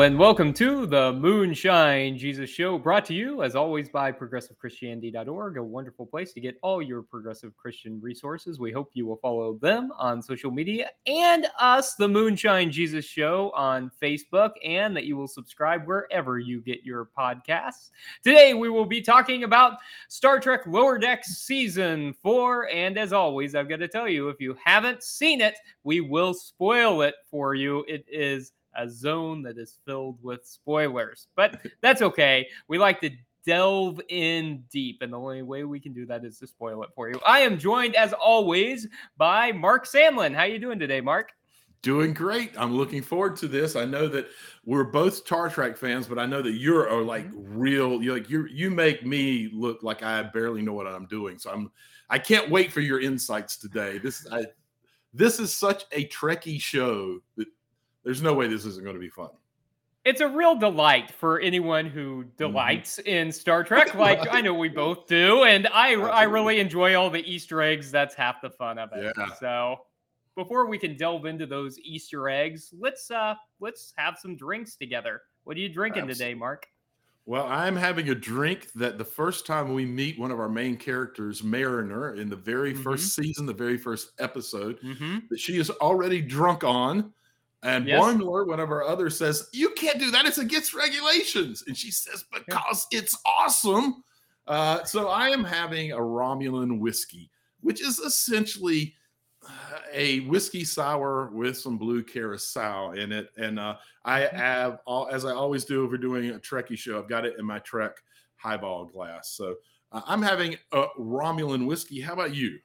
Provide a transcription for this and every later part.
And welcome to the Moonshine Jesus Show, brought to you, as always, by ProgressiveChristianity.org, a wonderful place to get all your progressive Christian resources. We hope you will follow them on social media and us, the Moonshine Jesus Show, on Facebook, and that you will subscribe wherever you get your podcasts. Today, we will be talking about Star Trek Lower Decks Season 4, and as always, I've got to tell you, if you haven't seen it, we will spoil it for you. It is a zone that is filled with spoilers. But that's okay. We like to delve in deep, and the only way we can do that is to spoil it for you. I am joined, as always, by Mark Samlin. How you doing today, Mark? Doing great. I'm looking forward to this. I know that we're both Star Trek fans, but I know that you're a, like Mm-hmm. real. You like you you make me look like I barely know what I'm doing. So I'm I can't wait for your insights today. This I this is such a Trekkie show that there's no way this isn't going to be fun. It's a real delight for anyone who delights in Star Trek, like I know we both do, and I I really enjoy all the Easter eggs. That's half the fun of it. Yeah. So before we can delve into those Easter eggs, let's uh let's have some drinks together. What are you drinking today, Mark? Well, I'm having a drink that the first time we meet one of our main characters, Mariner, in the very first season, the very first episode, Mm-hmm. that she is already drunk on. And Yes. Boimler, one of our others, says, You can't do that. It's against regulations. And she says, Because it's awesome. Uh, so I am having a Romulan whiskey, which is essentially uh, a whiskey sour with some blue curacao in it. And uh, I Mm-hmm. have, all, as I always do if we're doing a Trekkie show, I've got it in my Trek highball glass. So uh, I'm having a Romulan whiskey. How about you?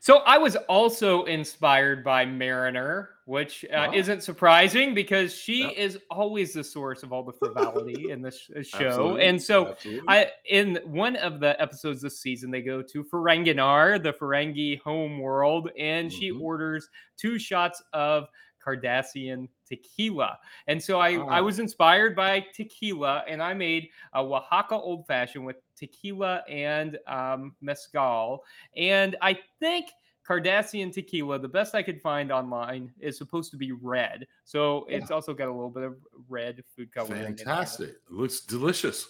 So I was also inspired by Mariner, which uh, Oh. isn't surprising because she Yep. is always the source of all the frivolity in this show. Absolutely. And so Absolutely. I in one of the episodes this season, they go to Ferenginar, the Ferengi home world, and she Mhm. orders two shots of Cardassian tequila. And so I, I Ah. was inspired by tequila, and I made a Oaxaca old fashioned with tequila and um, mezcal. And I think Cardassian tequila, the best I could find online, is supposed to be red. So it's also got a little bit of red food coloring. in. Fantastic. It looks delicious.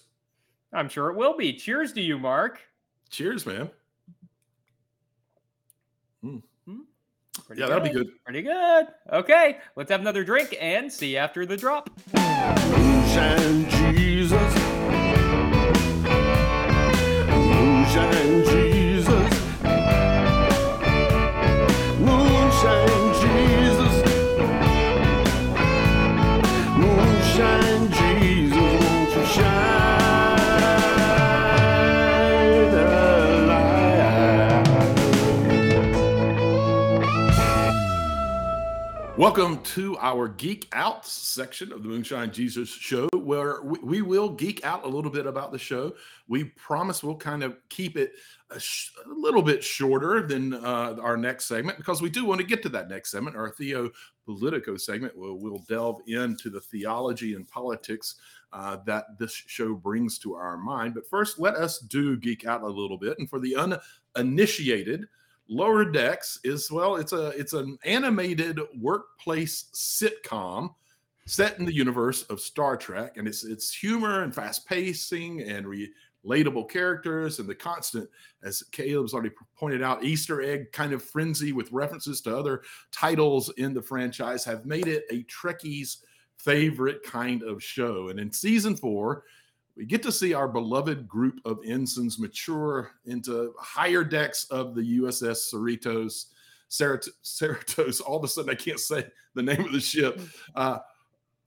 I'm sure it will be. Cheers to you, Mark. Cheers, man. Pretty Yeah, that'll be good. Pretty good. Okay, let's have another drink and see you after the drop. Moonshine Jesus. Moonshine Welcome to our Geek Out section of the Moonshine Jesus show, where we, will geek out a little bit about the show. We promise we'll kind of keep it a, sh- a little bit shorter than uh, our next segment because we do want to get to that next segment, our Theo Politico segment, where we'll delve into the theology and politics uh, that this show brings to our mind. But first, let us do geek out a little bit. And for the uninitiated, Lower Decks is well, it's a it's an animated workplace sitcom set in the universe of Star Trek, and it's it's humor and fast pacing and relatable characters and the constant, as Caleb's already pointed out, Easter egg kind of frenzy with references to other titles in the franchise have made it a Trekkie's favorite kind of show. And in season four, we get to see our beloved group of ensigns mature into higher decks of the USS Cerritos. Cerritos, all of a sudden I can't say the name of the ship. Uh,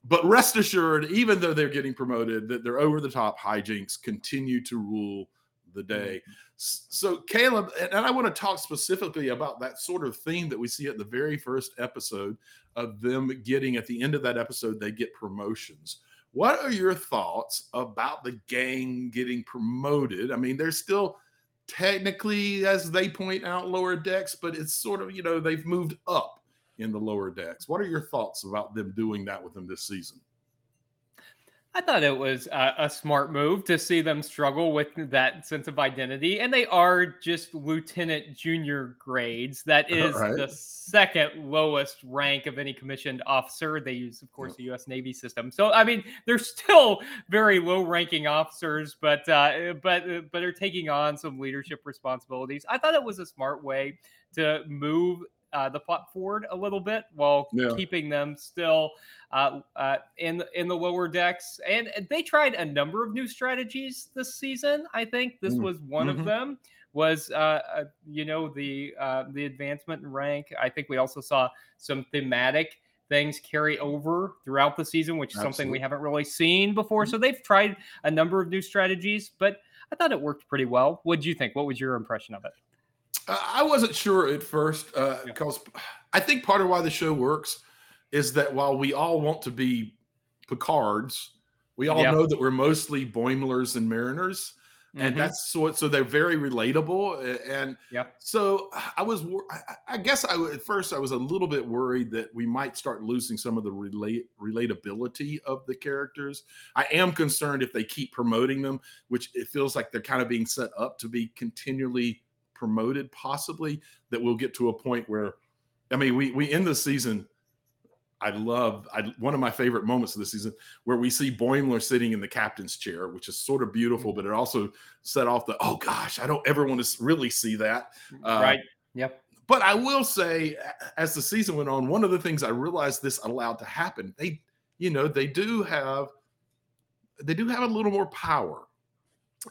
but rest assured, even though they're getting promoted, that their over the top hijinks continue to rule the day. So, Caleb, and I want to talk specifically about that sort of theme that we see at the very first episode of them getting at the end of that episode, they get promotions. What are your thoughts about the gang getting promoted? I mean, they're still technically, as they point out, lower decks, but it's sort of, you know, they've moved up in the lower decks. What are your thoughts about them doing that with them this season? I thought it was a, a, smart move to see them struggle with that sense of identity. And they are just lieutenant junior grades. That is right. the second lowest rank of any commissioned officer. They use, of course, the U.S. Navy system. So, I mean, they're still very low ranking officers, but, uh, but, uh, but are taking on some leadership responsibilities. I thought it was a smart way to move uh, the plot forward a little bit while yeah. keeping them still uh, uh, in in the lower decks. And they tried a number of new strategies this season. I think this mm. was one mm-hmm. of them. Was uh, uh, you know the uh, the advancement in rank? I think we also saw some thematic things carry over throughout the season, which is Absolutely. something we haven't really seen before. Mm-hmm. So they've tried a number of new strategies, but I thought it worked pretty well. What do you think? What was your impression of it? I wasn't sure at first because uh, I think part of why the show works is that while we all want to be Picards, we all know that we're mostly Boimlers and Mariners. And mm-hmm. that's so, so they're very relatable. And yeah, so I was, I guess I at first I was a little bit worried that we might start losing some of the relate relatability of the characters. I am concerned if they keep promoting them, which it feels like they're kind of being set up to be continually promoted, possibly that we'll get to a point where, I mean, we we end the season. I love I, one of my favorite moments of the season where we see Boimler sitting in the captain's chair, which is sort of beautiful, but it also set off the oh gosh, I don't ever want to really see that. Uh, right. Yep. But I will say, as the season went on, one of the things I realized this allowed to happen. They, you know, they do have, they do have a little more power,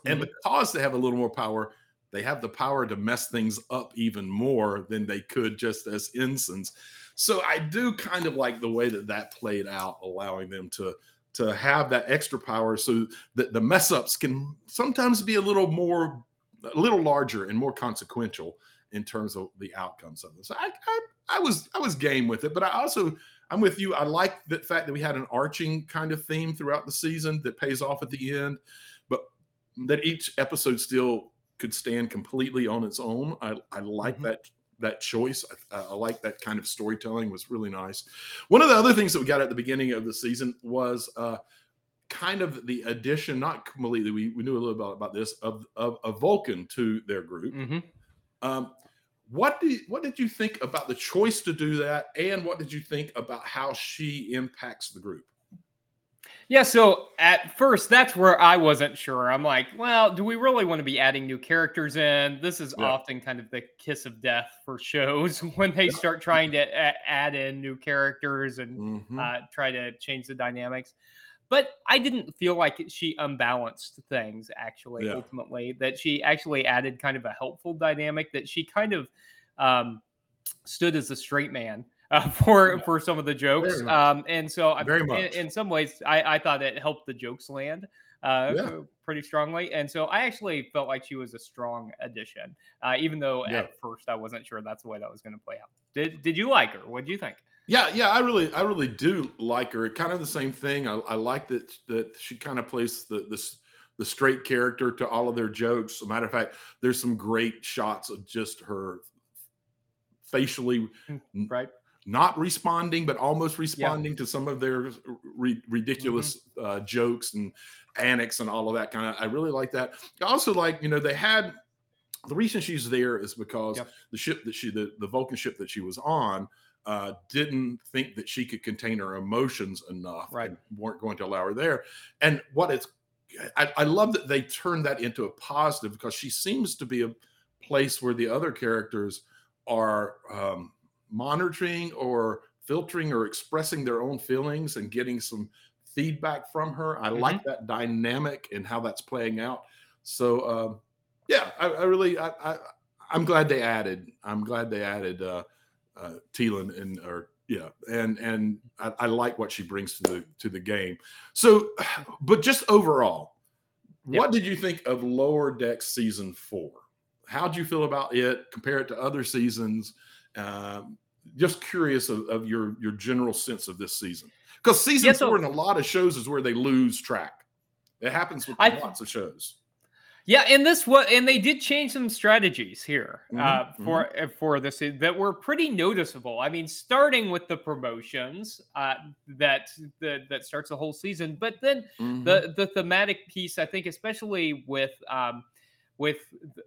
and mm-hmm. because they have a little more power, they have the power to mess things up even more than they could just as ensigns. So I do kind of like the way that that played out, allowing them to to have that extra power, so that the mess ups can sometimes be a little more, a little larger and more consequential in terms of the outcomes of this. I, I, I was I was game with it, but I also I'm with you. I like the fact that we had an arching kind of theme throughout the season that pays off at the end, but that each episode still could stand completely on its own. I, I like mm-hmm. that that choice. I, I, like that kind of storytelling was really nice. One of the other things that we got at the beginning of the season was uh, kind of the addition, not completely, we, we knew a little bit about this, of, of, of Vulcan to their group. Mm-hmm. Um, what did what did you think about the choice to do that, and what did you think about how she impacts the group? Yeah, so at first, that's where I wasn't sure. I'm like, well, do we really want to be adding new characters in? This is yeah. often kind of the kiss of death for shows when they start trying to a- add in new characters and mm-hmm. uh, try to change the dynamics. But I didn't feel like she unbalanced things, actually, yeah. ultimately, that she actually added kind of a helpful dynamic that she kind of um, stood as a straight man uh, for for some of the jokes. Um, and so very much. In, in some ways, I, I thought it helped the jokes land uh, yeah. pretty strongly. And so I actually felt like she was a strong addition, uh, even though yeah. at first I wasn't sure that's the way that was going to play out. Did Did you like her? What do you think? Yeah, yeah, I really, I really do like her. Kind of the same thing. I, I like that that she kind of plays the this the straight character to all of their jokes. As a matter of fact, there's some great shots of just her facially mm, right not responding, but almost responding yeah. to some of their ri- ridiculous mm-hmm. uh, jokes and annex and all of that kind of. I really like that. I also like, you know, they had the reason she's there is because yep. the ship that she, the, the Vulcan ship that she was on, uh, didn't think that she could contain her emotions enough right. and weren't going to allow her there. And what it's, I, I love that they turned that into a positive because she seems to be a place where the other characters are um, monitoring or filtering or expressing their own feelings and getting some feedback from her. I mm-hmm. like that dynamic and how that's playing out. So um, yeah, I, I really I, I am glad they added. I'm glad they added uh, uh, T'Lyn and or yeah, and and I, I, like what she brings to the to the game. So, but just overall, yep. what did you think of Lower Deck season four? How did you feel about it? Compare it to other seasons. Um, just curious of, of, your your general sense of this season because season yeah, so, four in a lot of shows is where they lose track. It happens with I, lots of shows. Yeah, and this what and they did change some strategies here Mhm, uh, for uh, for this that were pretty noticeable. I mean, starting with the promotions uh, that that that starts the whole season, but then Mhm. the the thematic piece, I think, especially with um, with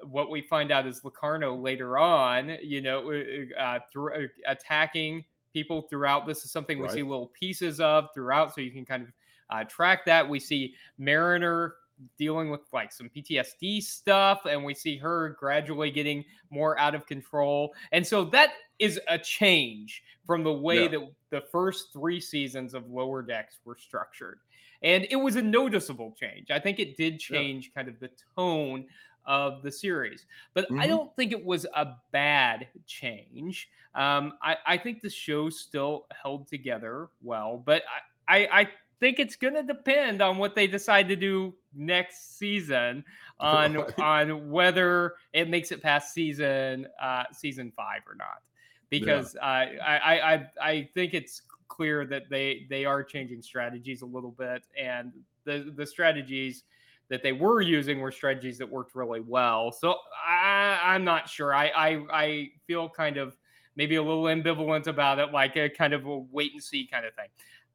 what we find out is Locarno later on, you know, uh, uh, through, uh, attacking people throughout. This is something we see little pieces of throughout, so you can kind of uh, track that. We see Mariner dealing with like some PTSD stuff, and we see her gradually getting more out of control. And so that is a change from the way Yeah. that the first three seasons of Lower Decks were structured. And it was a noticeable change. I think it did Yeah. change kind of the tone of the series, but I Mhm. don't think it was a bad change. Um, I, I think the show still held together well, but I, I, I think it's going to depend on what they decide to do next season on on whether it makes it past season uh, season five or not. Because uh, I, I I I think it's clear that they they are changing strategies a little bit, and the the strategies that they were using were strategies that worked really well. So I, I'm not sure. I, I I feel kind of maybe a little ambivalent about it, like a kind of a wait and see kind of thing.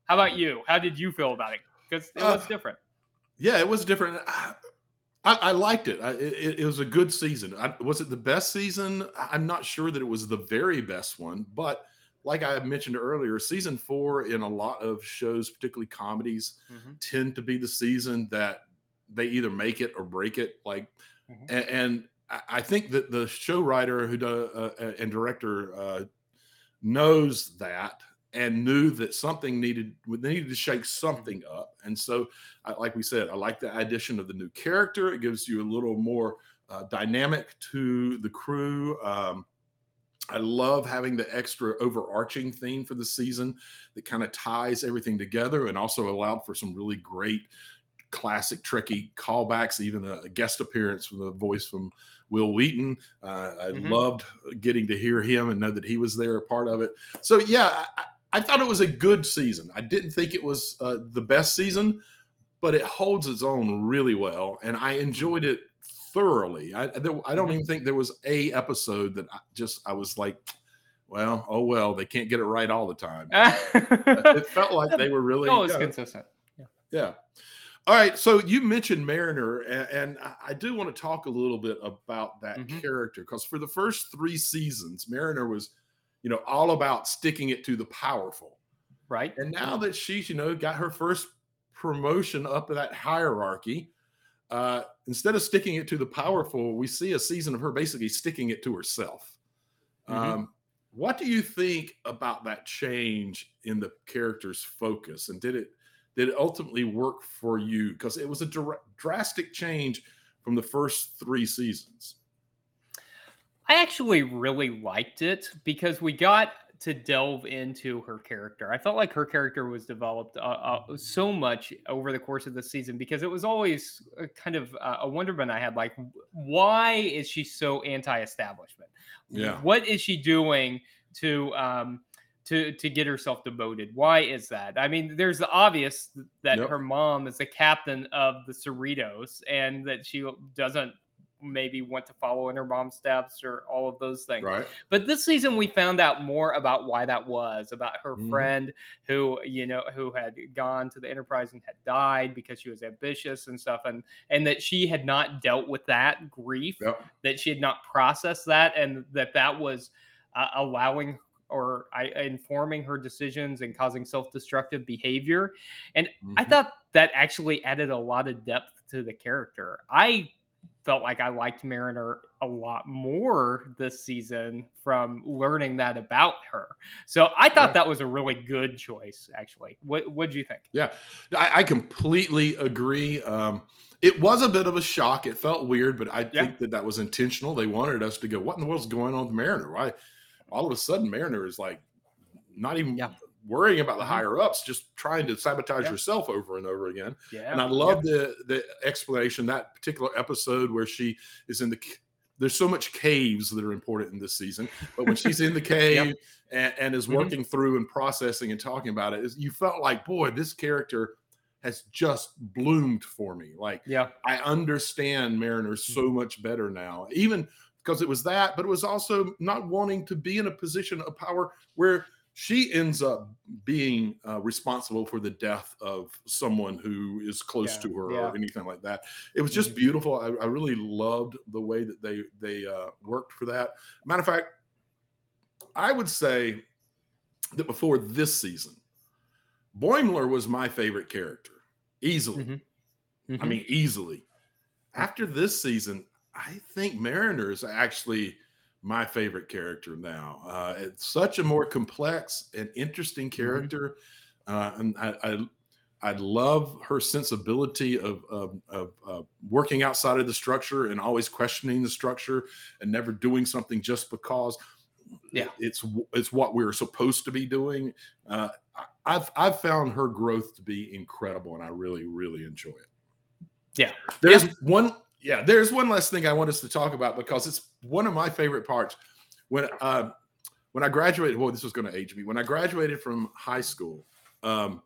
How about you? How did you feel about it? Because it was Uh, different. Yeah, it was different. I, I, I liked it. I, it. It was a good season. I, was it the best season? I'm not sure that it was the very best one, but like I mentioned earlier, season four in a lot of shows, particularly comedies, Mhm. tend to be the season that they either make it or break it. Like, Mhm. and, and I- I think that the show writer who does uh, and director uh, knows that and knew that something needed they needed to shake something up. And so, I, like we said, I like the addition of the new character. It gives you a little more uh, dynamic to the crew. Um, I love having the extra overarching theme for the season that kind of ties everything together and also allowed for some really great classic Trekkie callbacks, even a, a guest appearance from the voice from Wil Wheaton. Uh, I Mhm. loved getting to hear him and know that he was there, a part of it. So yeah, I, I thought it was a good season. I didn't think it was uh, the best season, but it holds its own really well, and I enjoyed it thoroughly. I, there, I don't Mhm. even think there was a episode that I just I was like, well, oh well, they can't get it right all the time. it felt like they were really no, it's yeah, consistent. yeah. All right. So you mentioned Mariner, and, and I- do want to talk a little bit about that Mhm. character because for the first three seasons, Mariner was, you know, all about sticking it to the powerful. Right? And now that she's, you know, got her first promotion up that hierarchy, uh, instead of sticking it to the powerful, we see a season of her basically sticking it to herself. Mhm. Um, what do you think about that change in the character's focus, and did it did it ultimately work for you? Because it was a dra- drastic change from the first three seasons. I actually really liked it because we got to delve into her character. I felt like her character was developed uh, uh, so much over the course of the season because it was always a kind of uh, a wonderment I had like, why is she so anti-establishment? Yeah. What is she doing to um, to to get herself demoted? Why is that? I mean, there's the obvious that Yep. her mom is the captain of the Cerritos and that she doesn't maybe want to follow in her mom's steps or all of those things. Right. But this season we found out more about why that was, about her Mhm. friend who, you know, who had gone to the Enterprise and had died because she was ambitious and stuff and and that she had not dealt with that grief, Yep. that she had not processed that and that that was uh, allowing or I, informing her decisions and causing self-destructive behavior. And I Mhm. thought that actually added a lot of depth to the character. I felt like I liked Mariner a lot more this season from learning that about her. So I thought Yeah. that was a really good choice, actually. What what do you think? Yeah, I, I completely agree. Um, it was a bit of a shock. It felt weird, but I Yeah. think that that was intentional. They wanted us to go, "What in the world's going on with Mariner? Why?" All of a sudden, Mariner is like not even Yeah. worrying about the Mhm. higher ups, just trying to sabotage Yeah. herself over and over again. Yeah. And I love the the explanation that particular episode where she is in the. There's so much caves that are important in this season, but when she's in the cave and, and is Mhm. working through and processing and talking about it, is- you felt like, boy, this character has just bloomed for me. Like Yeah. I understand Mariners Mm-hmm. so much better now, even because it was that, but it was also not wanting to be in a position of power where she ends up being uh, responsible for the death of someone who is close Yeah, to her yeah. or anything like that. It was just Mhm. beautiful. I, I really loved the way that they they uh, worked for that. Matter of fact, I would say that before this season, Boimler was my favorite character, easily. Mhm. I Mhm. mean, easily. After this season, I think Mariner is actually my favorite character now. Uh, it's such a more complex and interesting character, uh, and I, I I love her sensibility of of, of uh, working outside of the structure and always questioning the structure and never doing something just because. Yeah. it's it's what we are supposed to be doing. Uh, I've I've found her growth to be incredible, and I really really enjoy it. Yeah. There's one, yeah, there's one last thing I want us to talk about because it's one of my favorite parts. When uh, when I graduated, well, this was going to age me. When I graduated from high school, um,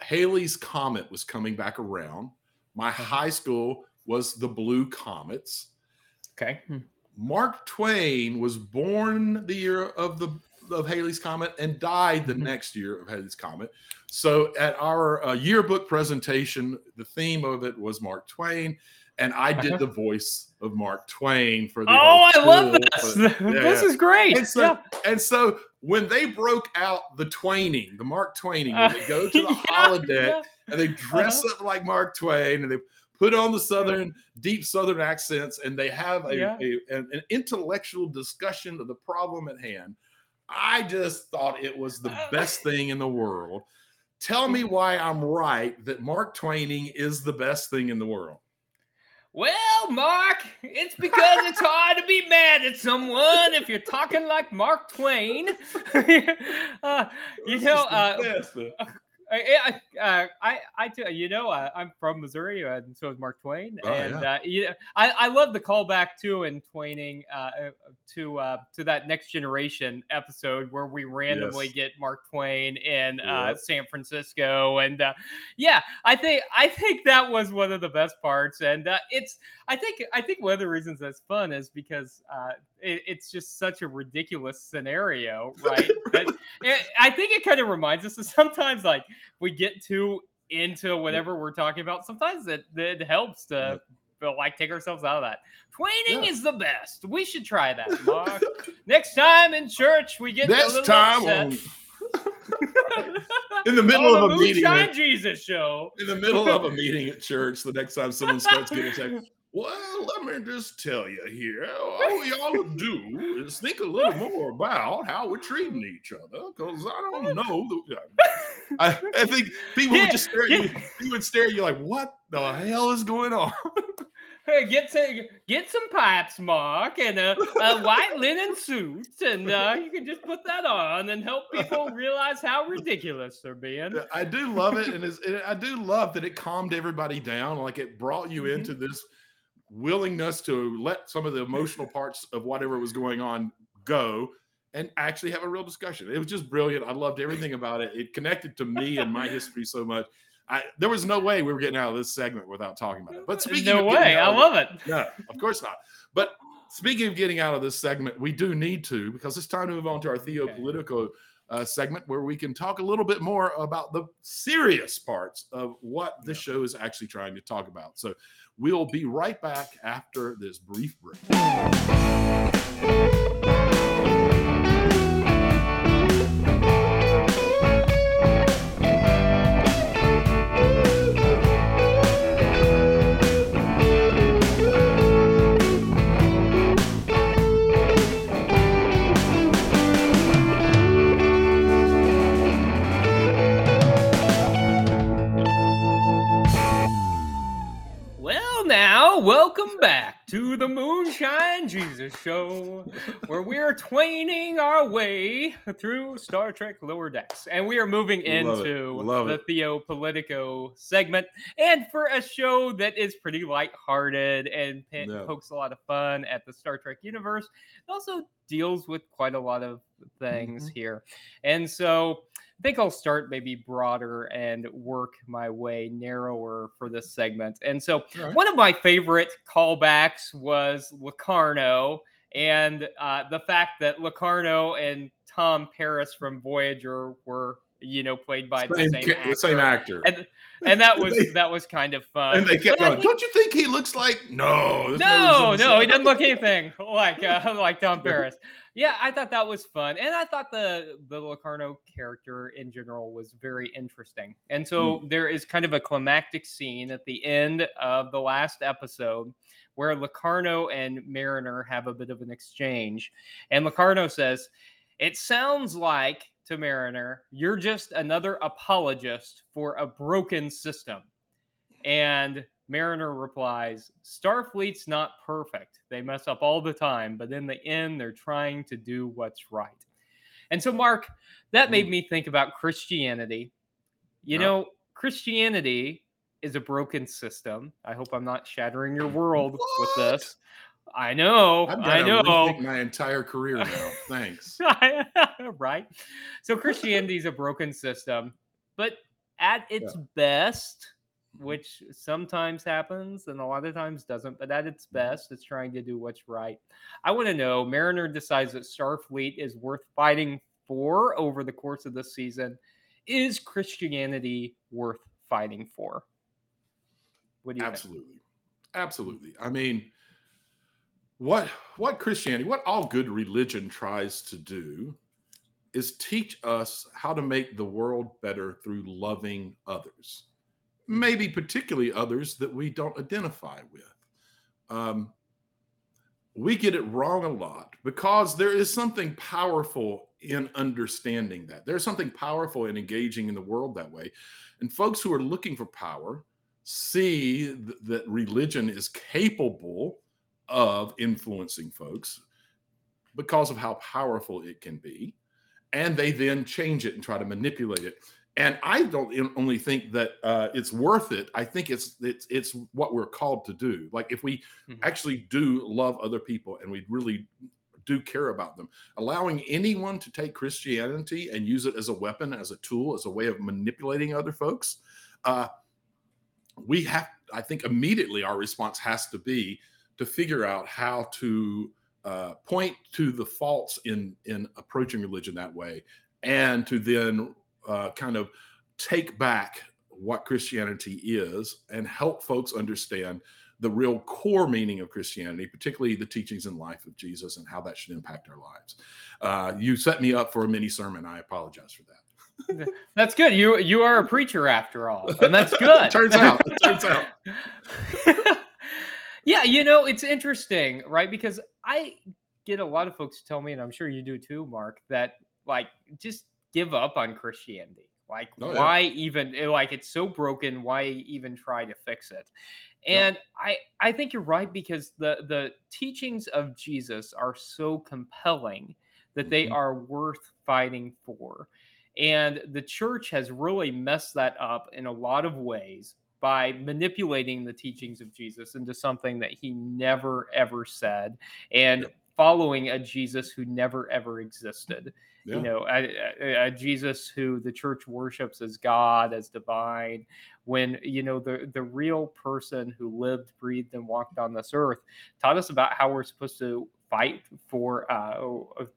Halley's Comet was coming back around. My high school was the Blue Comets. Okay. Hmm. Mark Twain was born the year of the of Halley's Comet and died the Mhm. next year of Halley's Comet. So at our uh, yearbook presentation, the theme of it was Mark Twain, and I did Uh-huh. the voice of Mark Twain for the. Oh, I love this. For- yeah, this is great. And so, yeah. and so when they broke out the Twaining, the Mark Twaining, when Uh, they go to the yeah, holodeck yeah. and they dress Uh-huh. up like Mark Twain and they put on the southern deep southern accents and they have a, a- an, an intellectual discussion of the problem at hand i just thought it was the Uh, best thing in the world tell me why i'm right that mark twaining is the best thing in the world Well, Mark, it's because it's hard to be mad at someone if you're talking like Mark Twain. uh, you know, uh. I, I, uh, I, I, tell you know, uh, I'm from Missouri, uh, and so is Mark Twain, Oh, and yeah. uh, yeah, I, I love the callback too in Twaining to uh, to that Next Generation episode where we randomly Yes. get Mark Twain in uh, Yep. San Francisco, and uh, yeah, I think I think that was one of the best parts, and uh, it's I think I think one of the reasons that's fun is because uh, it, it's just such a ridiculous scenario, right? It, I think it kind of reminds us that sometimes like we get too into whatever we're talking about. Sometimes it, it helps to like take ourselves out of that. Twaining Yeah. is the best. We should try that, Mark. Next time in church, we get a next little time in the middle On of a meeting Jesus show. in the middle of a meeting at church the next time someone starts getting attacked well let me just tell you here. All we all do is think a little more about how we're treating each other because i don't know the, I, I think people would just stare at you they would stare at you like what the hell is going on? Hey, get to, get some pipes, Mark, and a, a white linen suit, and uh, you can just put that on and help people realize how ridiculous they're being. i do love it and it's, and i do love that it calmed everybody down like it brought you Mhm. into this willingness to let some of the emotional parts of whatever was going on go and actually have a real discussion. It was just brilliant. I loved everything about it. It connected to me and my history so much. I, there was no way we were getting out of this segment without talking about it. But speaking no of way, I love it. no, of course not. But speaking of getting out of this segment, we do need to because it's time to move on to our Theo. Politico uh, segment where we can talk a little bit more about the serious parts of what this show is actually trying to talk about. So we'll be right back after this brief break. Welcome back to the Moonshine Jesus Show, where we are twaining our way through Star Trek Lower Decks. And we are moving into Love the it. Theo Politico segment. And for a show that is pretty lighthearted and pa- Yeah. pokes a lot of fun at the Star Trek universe, it also deals with quite a lot of things Mm-hmm. here. And so I think I'll start maybe broader and work my way narrower for this segment. And so, right. one of my favorite callbacks was Locarno and uh, the fact that Locarno and Tom Paris from Voyager were, you know, played by Same, the same ca- the same actor. actor. And, and that was They- that was kind of fun. And they kept But going, Don't you think he looks like no? no, no, he doesn't look anything like uh, like Tom Paris. Yeah, I thought that was fun, and I thought the the Locarno character in general was very interesting. And so there is kind of a climactic scene at the end of the last episode where Locarno and Mariner have a bit of an exchange, and Locarno says, "It sounds like to Mariner, you're just another apologist for a broken system." And Mariner replies, Starfleet's not perfect. They mess up all the time, but in the end, they're trying to do what's right. And so, Mark, that made Mm. me think about Christianity. You Yeah. know, Christianity is a broken system. I hope I'm not shattering your world with this. I know. I know. my entire career now. Thanks. right? So Christianity is a broken system, but at its best, which sometimes happens and a lot of times doesn't, but at its mm-hmm. best, it's trying to do what's right. I want to know Mariner decides that Starfleet is worth fighting for over the course of this season. Is Christianity worth fighting for? What do you think? Absolutely. Absolutely. I mean, what what Christianity, what all good religion tries to do is teach us how to make the world better through loving others. Maybe particularly others that we don't identify with. Um, we get it wrong a lot because there is something powerful in understanding that. There's something powerful in engaging in the world that way. And folks who are looking for power see th- that religion is capable of influencing folks because of how powerful it can be. And they then change it and try to manipulate it. And I don't only think that uh, it's worth it. I think it's it's it's what we're called to do. Like if we Mhm. actually do love other people and we really do care about them, allowing anyone to take Christianity and use it as a weapon, as a tool, as a way of manipulating other folks, uh, we have. I think immediately our response has to be to figure out how to uh, point to the faults in in approaching religion that way, and to then uh, kind of take back what Christianity is and help folks understand the real core meaning of Christianity, particularly the teachings and life of Jesus and how that should impact our lives. Uh, you set me up for a mini sermon. I apologize for that. That's good. You you are a preacher after all, and that's good. turns out. Turns out. yeah, you know, it's interesting, right? Because I get a lot of folks tell me, and I'm sure you do too, Mark, that like just give up on Christianity. Like, Oh, yeah. why even eh, like it's so broken? Why even try to fix it? And I I think you're right because the the teachings of Jesus are so compelling that they Mhm. are worth fighting for. And the church has really messed that up in a lot of ways by manipulating the teachings of Jesus into something that he never ever said and Yep. following a Jesus who never ever existed. Yeah. You know, a, a- a Jesus who the church worships as God, as divine, when you know the the real person who lived, breathed, and walked on this earth taught us about how we're supposed to fight for uh,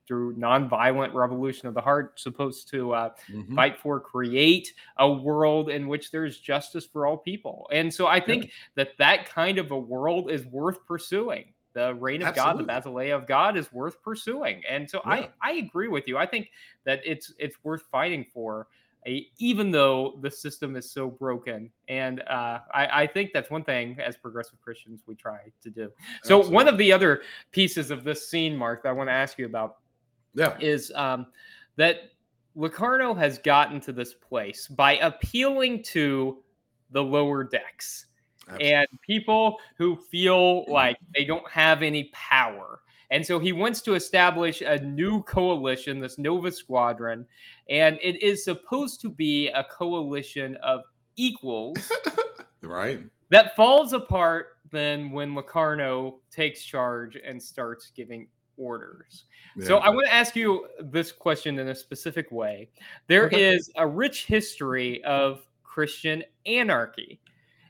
through nonviolent revolution of the heart, supposed to uh, Mhm. fight for, create a world in which there's justice for all people. And so I think that that kind of a world is worth pursuing. The reign of God, the basileia of God, is worth pursuing. And so Yeah. I I agree with you. I think that it's it's worth fighting for. Even though the system is so broken, and uh, I, I think that's one thing as progressive Christians we try to do. So one of the other pieces of this scene, Mark, that I want to ask you about Yeah. is um, that Locarno has gotten to this place by appealing to the lower decks Absolutely. and people who feel like they don't have any power. And so he wants to establish a new coalition, this Nova Squadron, and it is supposed to be a coalition of equals right. that falls apart then when Locarno takes charge and starts giving orders. So I want to ask you this question in a specific way. There is a rich history of Christian anarchy.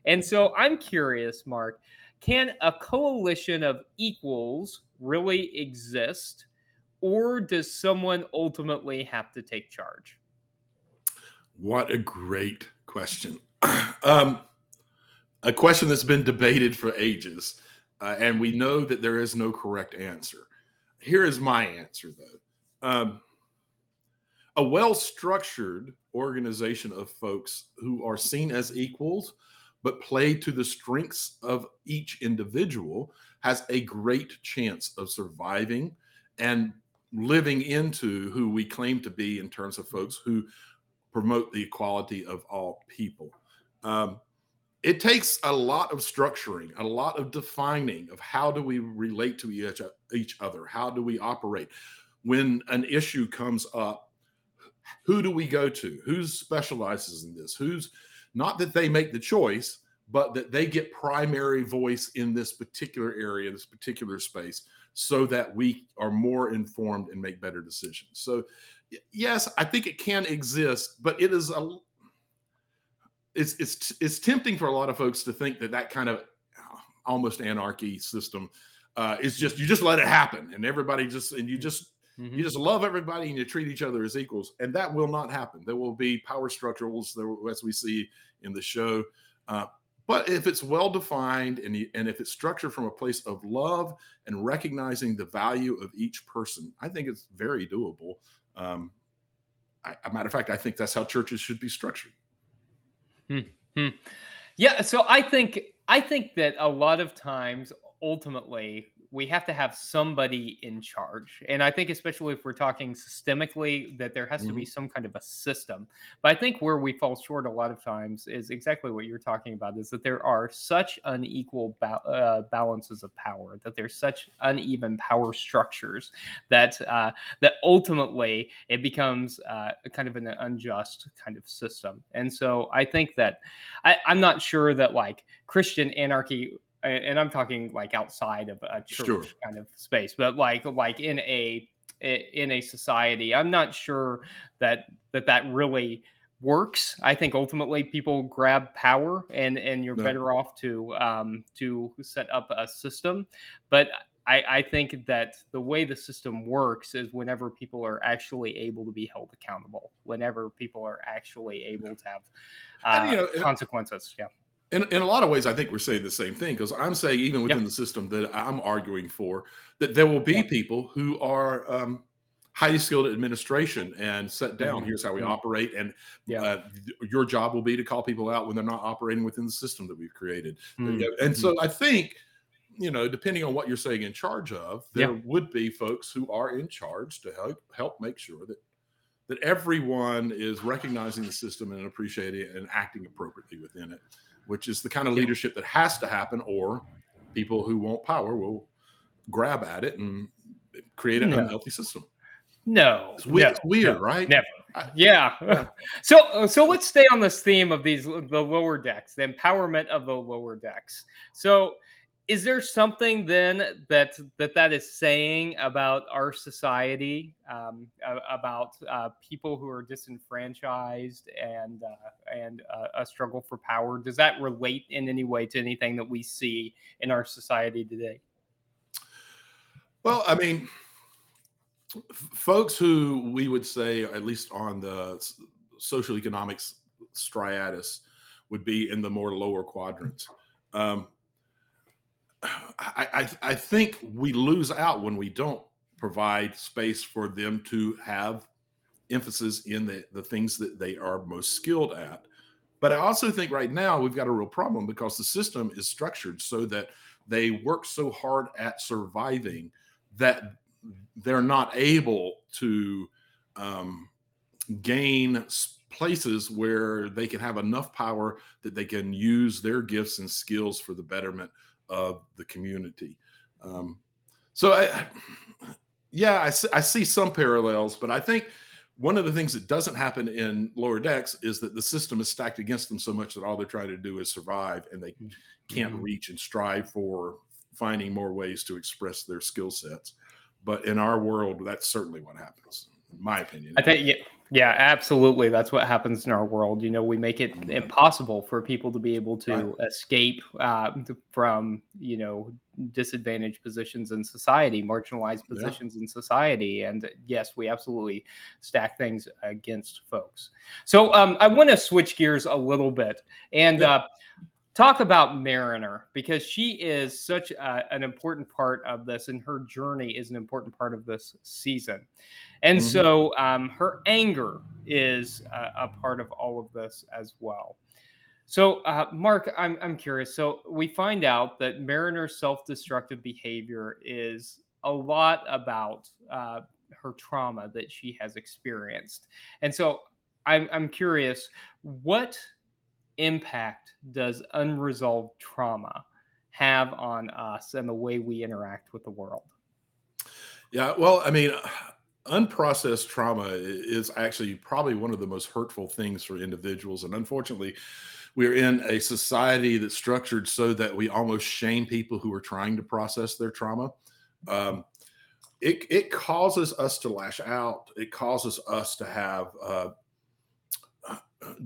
And so I'm curious, Mark, can a coalition of equals really exist? Or does someone ultimately have to take charge? What a great question. um, a question that's been debated for ages, uh, and we know that there is no correct answer. Here is my answer, though. Um, a well structured organization of folks who are seen as equals but play to the strengths of each individual has a great chance of surviving and living into who we claim to be in terms of folks who promote the equality of all people. Um, it takes a lot of structuring, a lot of defining of how do we relate to each, each other? How do we operate? When an issue comes up, who do we go to? Who specializes in this? Who's not that they make the choice, but that they get primary voice in this particular area, this particular space, so that we are more informed and make better decisions. So, yes, I think it can exist, but it is a it's it's it's tempting for a lot of folks to think that that kind of almost anarchy system uh, is just you just let it happen and everybody just and you just Mhm. you just love everybody and you treat each other as equals and that will not happen. There will be power structurals there, as we see in the show. Uh, but if it's well defined and, and if it's structured from a place of love and recognizing the value of each person i think it's very doable. Um, I, a matter of fact i think that's how churches should be structured. Yeah, so I think I think that a lot of times ultimately we have to have somebody in charge. And I think especially if we're talking systemically that there has to be some kind of a system. But I think where we fall short a lot of times is exactly what you're talking about is that there are such unequal ba- uh, balances of power, that there's such uneven power structures that uh, that ultimately it becomes uh, kind of an unjust kind of system. And so I think that I, I'm not sure that like Christian anarchy, and I'm talking like outside of a church Sure. kind of space, but like like in a in a society, I'm not sure that that that really works. I think ultimately people grab power, and and you're No. better off to um, to set up a system, but. I, I think that the way the system works is whenever people are actually able to be held accountable, whenever people are actually able to have uh, And, you know, consequences. Yeah. In, in a lot of ways, I think we're saying the same thing because I'm saying even within Yeah. the system that I'm arguing for, that there will be Yeah. people who are um, highly skilled at administration and set down. Mhm. Here's how we Mhm. operate, and uh, your job will be to call people out when they're not operating within the system that we've created. Mm. Yeah, And so I think, you know, depending on what you're saying in charge of, there would be folks who are in charge to help help make sure that that everyone is recognizing the system and appreciating it and acting appropriately within it, which is the kind of leadership that has to happen, or people who want power will grab at it and create an No. unhealthy system. No, It's weird, no, weird no, right? Never. I- Yeah. Yeah. So uh, so let's stay on this theme of these the lower decks, the empowerment of the lower decks. So is there something then that that that is saying about our society, um, about uh, people who are disenfranchised and uh, and uh, a struggle for power? Does that relate in any way to anything that we see in our society today? Well, I mean, folks who we would say, at least on the social economics striatus, would be in the more lower quadrants. Um, I, I, I think we lose out when we don't provide space for them to have emphasis in the, the things that they are most skilled at. But I also think right now we've got a real problem because the system is structured so that they work so hard at surviving that they're not able to um, gain places where they can have enough power that they can use their gifts and skills for the betterment of the community. Um, so, I, yeah, I see, I see some parallels, but I think one of the things that doesn't happen in lower decks is that the system is stacked against them so much that all they're trying to do is survive and they can't Mhm. reach and strive for finding more ways to express their skill sets. but in our world, that's certainly what happens, in my opinion. I think yeah, yeah, absolutely. That's what happens in our world. You know, we make it impossible for people to be able to escape uh, from you know disadvantaged positions in society, marginalized Yeah. positions in society, and yes, we absolutely stack things against folks. So um, I want to switch gears a little bit and. Yeah. Uh, Talk about Mariner because she is such a, an important part of this, and her journey is an important part of this season. And Mhm. so um, her anger is a, a part of all of this as well. So, uh, Mark, I'm, I'm curious. So, we find out that Mariner's self destructive behavior is a lot about uh, her trauma that she has experienced. And so, I'm, I'm curious what impact does unresolved trauma have on us and the way we interact with the world? Yeah, well, I mean, unprocessed trauma is actually probably one of the most hurtful things for individuals. And unfortunately, we're in a society that's structured so that we almost shame people who are trying to process their trauma. Um, it, it causes us to lash out. It causes us to have uh,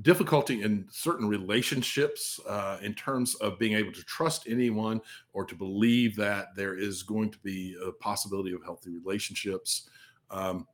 difficulty in certain relationships uh, in terms of being able to trust anyone or to believe that there is going to be a possibility of healthy relationships. Um,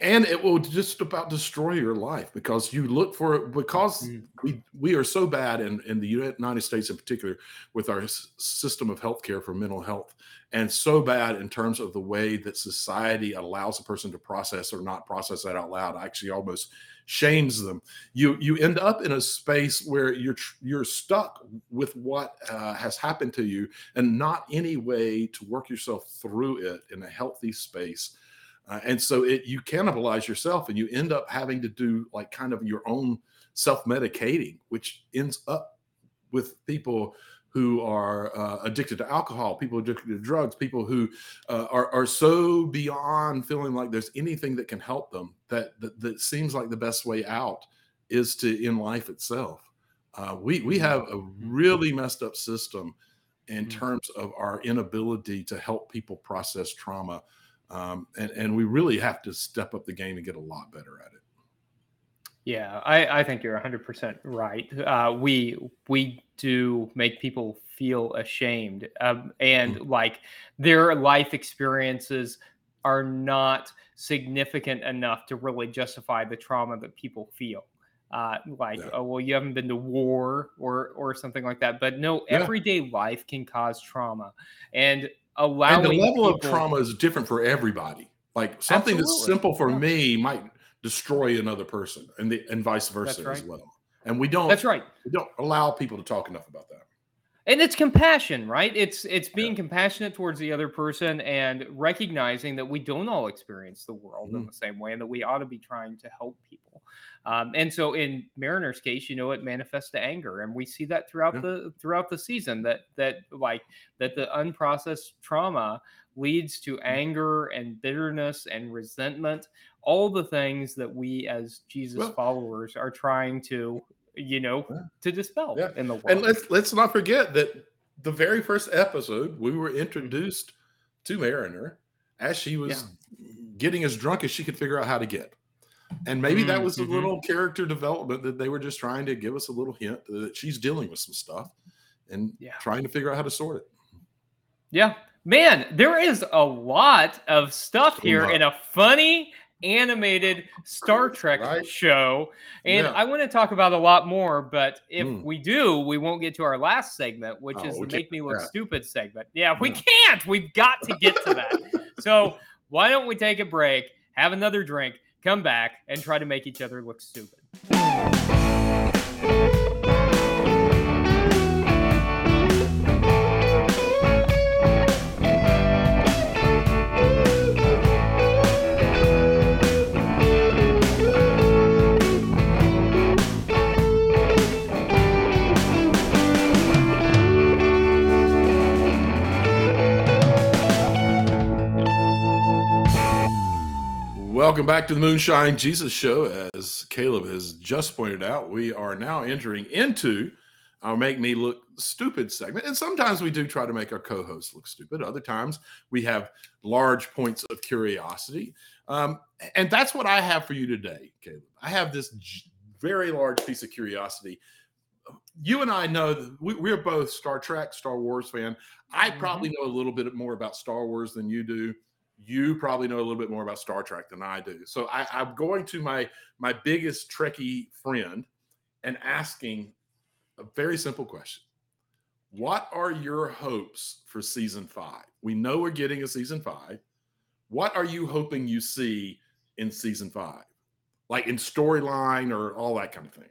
and it will just about destroy your life because you look for it because Mm. we we are so bad in in the United States in particular with our system of healthcare for mental health and so bad in terms of the way that society allows a person to process or not process that out loud actually almost shames them. You you end up in a space where you're you're stuck with what uh, has happened to you and not any way to work yourself through it in a healthy space. Uh, and so it you cannibalize yourself and you end up having to do like kind of your own self-medicating which ends up with people who are uh, addicted to alcohol people addicted to drugs people who uh, are, are so beyond feeling like there's anything that can help them that, that that seems like the best way out is to in life itself. Uh, we we have a really messed up system in Mhm. terms of our inability to help people process trauma um, and and we really have to step up the game and get a lot better at it Yeah, I, I think you're 100% right. Uh, we we do make people feel ashamed, um, and like their life experiences are not significant enough to really justify the trauma that people feel. Uh, like, Yeah. oh well, you haven't been to war or or something like that. But no, Yeah. everyday life can cause trauma, and and allowing the level of trauma is different for everybody like something that's simple for Yeah. me might destroy another person and the and vice versa as well and we don't That's right. we don't allow people to talk enough about that and it's compassion right it's it's being compassionate towards the other person and recognizing that we don't all experience the world in Mm. the same way and that we ought to be trying to help people um, and so in mariner's case you know it manifests to anger and we see that throughout Yeah. the throughout the season that that like that the unprocessed trauma leads to Mm. anger and bitterness and resentment all the things that we as jesus Well- followers are trying to you know Yeah. to dispel Yeah. in the world and let's let's not forget that the very first episode we were introduced to mariner as she was getting as drunk as she could figure out how to get and maybe that Mm, was a mhm. little character development that they were just trying to give us a little hint that she's dealing with some stuff and Yeah. trying to figure out how to sort it Yeah. Man, there is a lot of stuff here in a funny animated Star Trek Right? show. And Yeah. I want to talk about a lot more, but if Mm. we do, we won't get to our last segment, which Oh, is the Make Me Look that. Stupid segment. Yeah, we Yeah. can't. We've got to get to that. so why don't we take a break, have another drink, come back, and try to make each other look stupid? Welcome back to the Moonshine Jesus Show. As Caleb has just pointed out, we are now entering into our make me look stupid segment. And sometimes we do try to make our co-hosts look stupid. Other times we have large points of curiosity. Um, and that's what I have for you today, Caleb. I have this very large piece of curiosity. You and I know that we, we're both Star Trek, Star Wars fan. I Mhm. probably know a little bit more about Star Wars than you do. You probably know a little bit more about Star Trek than I do. So I, I'm going to my my biggest Trekkie friend and asking a very simple question. What are your hopes for season five? We know we're getting a season five. What are you hoping you see in season five? Like in storyline or all that kind of thing.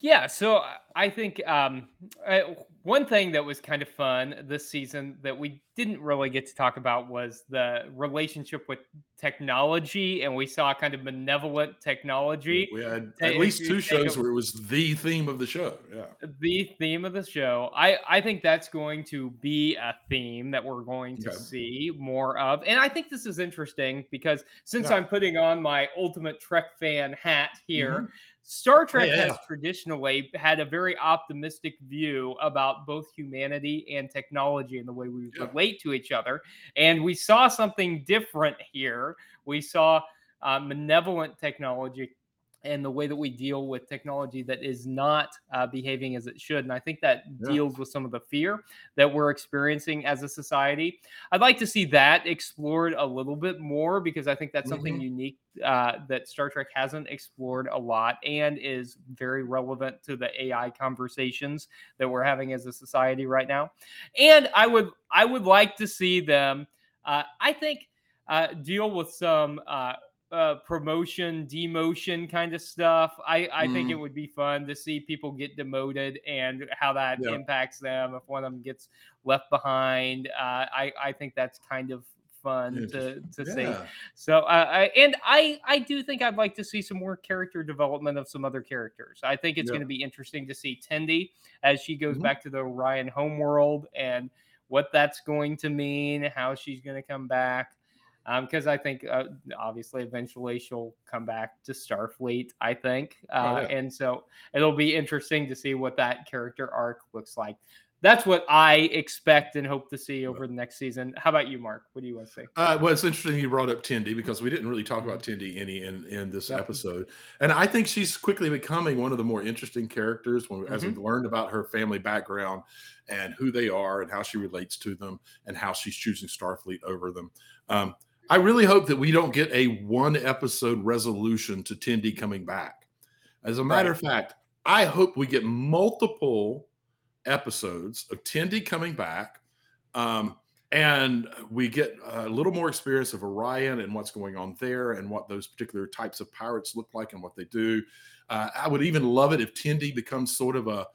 Yeah, so I- I think um, uh, one thing that was kind of fun this season that we didn't really get to talk about was the relationship with technology, and we saw kind of benevolent technology. We had at if least two shows where it was the theme of the show. Yeah. the theme of the show. I I think that's going to be a theme that we're going to Okay. see more of. And I think this is interesting because since Yeah. I'm putting on my ultimate Trek fan hat here, Mhm. Star Trek yeah. has traditionally had a very optimistic view about both humanity and technology and the way we Yeah. relate to each other. And we saw something different here. We saw uh, malevolent technology and the way that we deal with technology that is not uh, behaving as it should. And I think that Yeah. deals with some of the fear that we're experiencing as a society. I'd like to see that explored a little bit more because I think that's something Mhm. unique uh, that Star Trek hasn't explored a lot and is very relevant to the AI conversations that we're having as a society right now. And I would I would like to see them. Uh, I think uh, deal with some uh, promotion, demotion kind of stuff. I, I think it would be fun to see people get demoted and how that Yeah. impacts them if one of them gets left behind. Uh, I, I think that's kind of fun to, to see. So, uh, I, and I, I do think I'd like to see some more character development of some other characters. I think it's Yeah. going to be interesting to see Tendi as she goes Mhm. back to the Orion homeworld and what that's going to mean, how she's going to come back. Because I think uh, obviously eventually she'll come back to Starfleet. I think, uh, Oh, yeah. and so it'll be interesting to see what that character arc looks like. That's what I expect and hope to see over the next season. How about you, Mark? What do you want to say? Uh, well, it's interesting you brought up Tendi because we didn't really talk about Tendi any in, in this Yep. episode, and I think she's quickly becoming one of the more interesting characters when, as Mhm. we've learned about her family background and who they are and how she relates to them and how she's choosing Starfleet over them. Um, I really hope that we don't get a one episode resolution to Tendi coming back. As a matter of fact, I hope we get multiple episodes of Tendi coming back. Um, and we get a little more experience of Orion and what's going on there and what those particular types of pirates look like and what they do. Uh, I would even love it if Tendi becomes sort of a,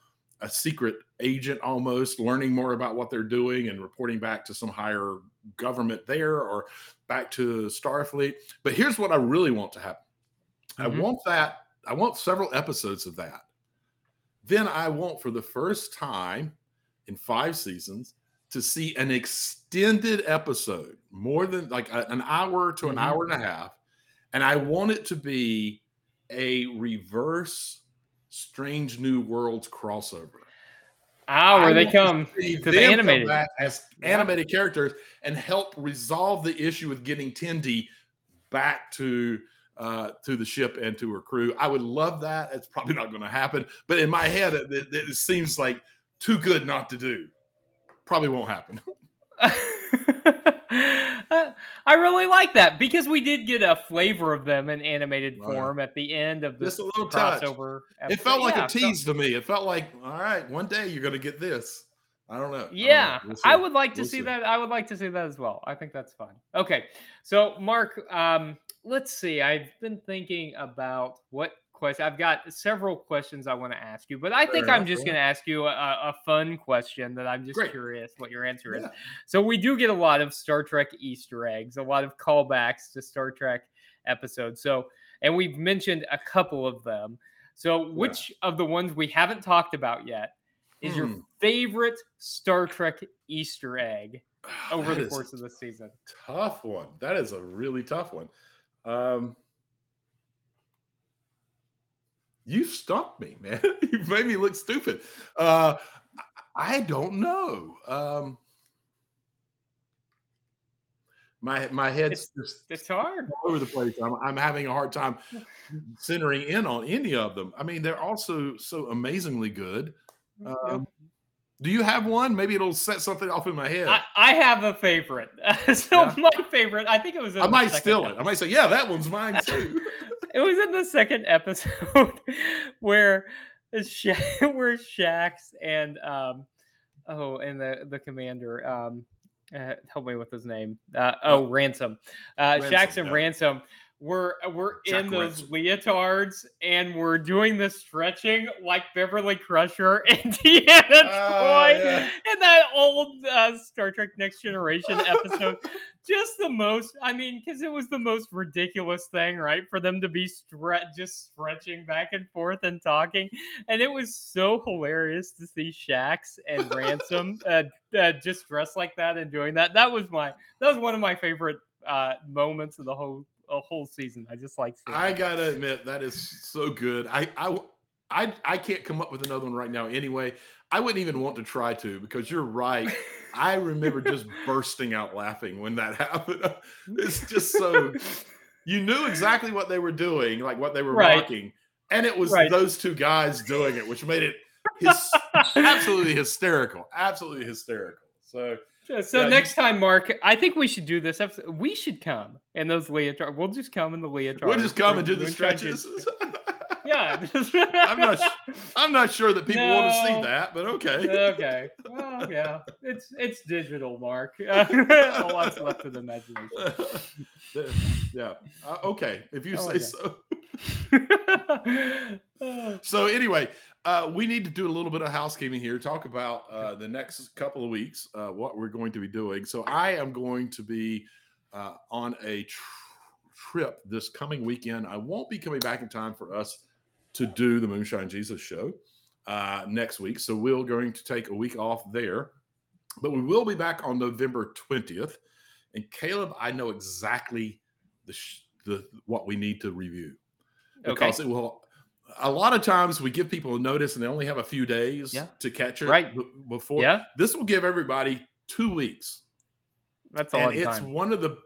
a secret agent almost, learning more about what they're doing and reporting back to some higher government there or back to Starfleet. But here's what I really want to happen I Mhm. want that, I want several episodes of that. Then I want for the first time in five seasons to see an extended episode, more than like a- an hour to an Mhm. hour and a half. And I want it to be a reverse Strange New Worlds crossover. Ah, I they to come see to the animated. as animated characters and help resolve the issue with getting Tendi back to uh, to the ship and to her crew. I would love that. It's probably not going to happen, but in my head, it, it- it seems like too good not to do. Probably won't happen. I really like that because we did get a flavor of them in animated yeah. form at the end of this Just a little crossover. It felt like Yeah, a so- tease to me. It felt like, all right, one day you're going to get this. I don't know. I know. Yeah, We'll I would like to We'll see, see. that. I would like to see that as well. I think that's fun. Okay, so Mark, um, let's see. I've been thinking about what question. I've got several questions I want to ask you, but I think Fair I'm enough, just going to ask you a, a fun question that I'm just Great. curious what your answer is. Yeah. So we do get a lot of Star Trek Easter eggs, a lot of callbacks to Star Trek episodes. So, and we've mentioned a couple of them. So, which of the ones we haven't talked about yet is your Hmm. favorite Star Trek Easter egg over That the course of the season? tough one. That is a really tough one. Um, You stumped me, man. you made me look stupid. Uh, I I don't know. Um, my my head's just It's hard. all over the place. I'm, I'm having a hard time centering in on any of them. I mean, they're also so amazingly good. Um, do you have one? Maybe it'll set something off in my head. I, I, I have a favorite. so Yeah. my favorite, I think it was. The might steal it. I might say, yeah, that one's mine too. it was in the second episode where Sha- where Shax and um oh and the the commander um uh, help me with his name uh, oh ransom uh Shax Ransom, and yeah. Ransom were were in those leotards and we're doing the stretching like Beverly Crusher and Deanna Oh, Troi yeah. in that old uh, Star Trek Next Generation episode. Just the most i mean because it was the most ridiculous thing right for them to be just stretching back and forth and talking. And it was so hilarious to see Shax and ransom uh, uh, just dressed like that and doing that. That was my that was one of my favorite uh moments of the whole a whole season i just like I that. gotta admit that is so good. I, I I I can't come up with another one right now. Anyway, I wouldn't even want to try to because you're right. I remember just bursting out laughing when that happened. It's just so you knew exactly what they were doing, like what they were Right. mocking, and it was Right. those two guys doing it, which made it his, absolutely hysterical, absolutely hysterical. So So, so Yeah, you- next time, Mark, I think we should do this. Episode. We should come in those leotard. We'll just come in the leotard. we'll just come and do the stretches. Yeah. I'm not. I'm not sure that people want to see that, but okay. okay. Well, yeah. It's it's digital, Mark. A lot's left of the imagination. yeah. Uh, okay. If you Oh, say okay. so. So anyway, uh, we need to do a little bit of housekeeping here. Talk about uh, the next couple of weeks, uh, what we're going to be doing. So I am going to be uh, on a tr- trip this coming weekend. I won't be coming back in time for us to do the Moonshine Jesus show uh, next week. So we're going to take a week off there, but we will be back on November twentieth. And Caleb, I know exactly the sh- the what we need to review okay. because it will. A lot of times we give people a notice and they only have a few days Yeah. to catch it Right. b- before. Yeah, This will give everybody two weeks, that's a and it's time. one of the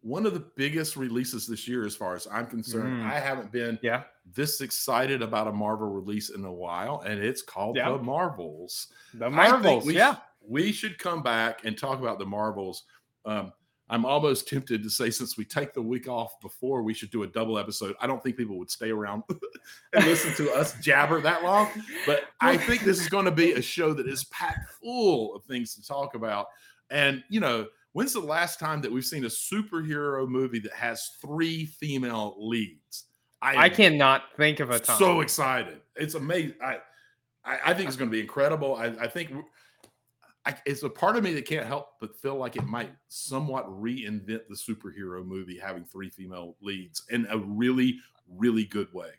one of the biggest releases this year, as far as I'm concerned. Mm. I haven't been Yeah. this excited about a Marvel release in a while, and it's called Yeah. The Marvels. The Marvels. we, yeah. sh- we should come back and talk about the Marvels. Um, I'm almost tempted to say, since we take the week off before, we should do a double episode. I don't think people would stay around and listen to us jabber that long, but I think this is going to be a show that is packed full of things to talk about. And, you know, when's the last time that we've seen a superhero movie that has three female leads? I am cannot think of a time. so excited. It's amazing. I, I, I think it's going to be incredible. I, I think I, it's a part of me that can't help but feel like it might somewhat reinvent the superhero movie having three female leads in a really, really good way.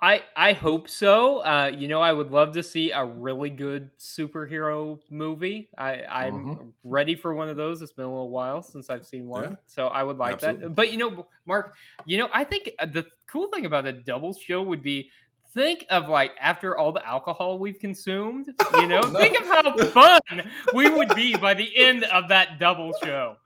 I I hope so. Uh, you know, I would love to see a really good superhero movie. I I'm Mhm. ready for one of those. It's been a little while since I've seen one, Yeah. so I would like Absolutely. that. But you know, Mark, you know, I think uh, the cool thing about a double show would be think of like after all the alcohol we've consumed. You know, No. think of how fun we would be by the end of that double show.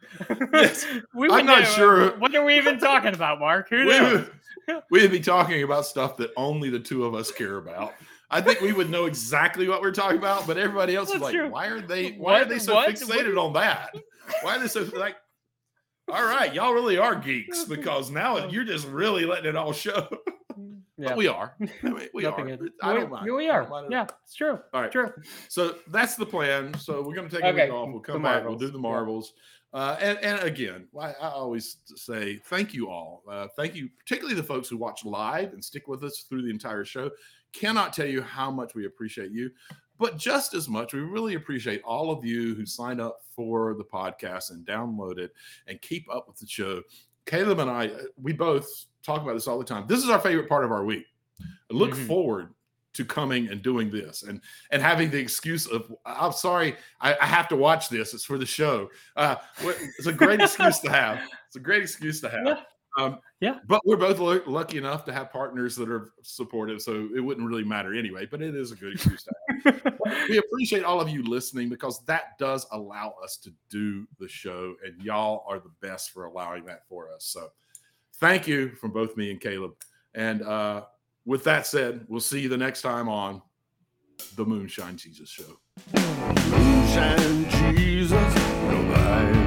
Yes. we I'm not know- uh, sure- What are we even talking about, Mark? Who We knows? would, we'd be talking about stuff that only the two of us care about. I think we would know exactly what we're talking about, but everybody else is like, true. why are they why are they so what- fixated on that? Why are they so like all right, y'all really are geeks because now oh. you're just really letting it all show. Yeah. But we are. I mean, we are. is- I don't mind. we- we are. mind Yeah, it's true. All right. True. So that's the plan. So we're going to take a Okay, week off. We'll come back. We'll do the Marvels. Uh, and, and again, I, I always say thank you all. Uh, thank you, particularly the folks who watch live and stick with us through the entire show. Cannot tell you how much we appreciate you, but just as much, we really appreciate all of you who sign up for the podcast and download it and keep up with the show. Caleb and I, we both talk about this all the time. This is our favorite part of our week. I look Mhm. forward to coming and doing this and and having the excuse of I'm sorry, I, I have to watch this. It's for the show. Uh, it's a great excuse to have. It's a great excuse to have. Yeah. Um, Yeah. But we're both lu- lucky enough to have partners that are supportive, so it wouldn't really matter anyway. But it is a good excuse to have. we appreciate all of you listening because that does allow us to do the show, and y'all are the best for allowing that for us. So thank you from both me and Caleb. And uh, with that said, we'll see you the next time on the Moonshine Jesus Show. Moonshine Jesus.